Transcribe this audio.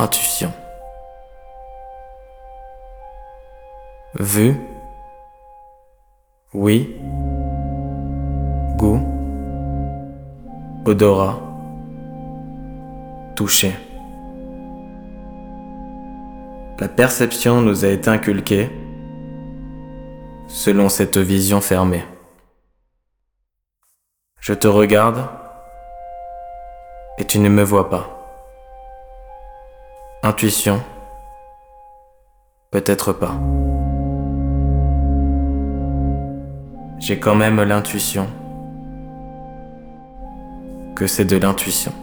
Intuition. Vue. Oui. Goût. Odorat. Toucher. La perception nous a été inculquée selon cette vision fermée. Je te regarde et tu ne me vois pas. Intuition Peut-être pas. J'ai quand même l'intuition que c'est de l'intuition.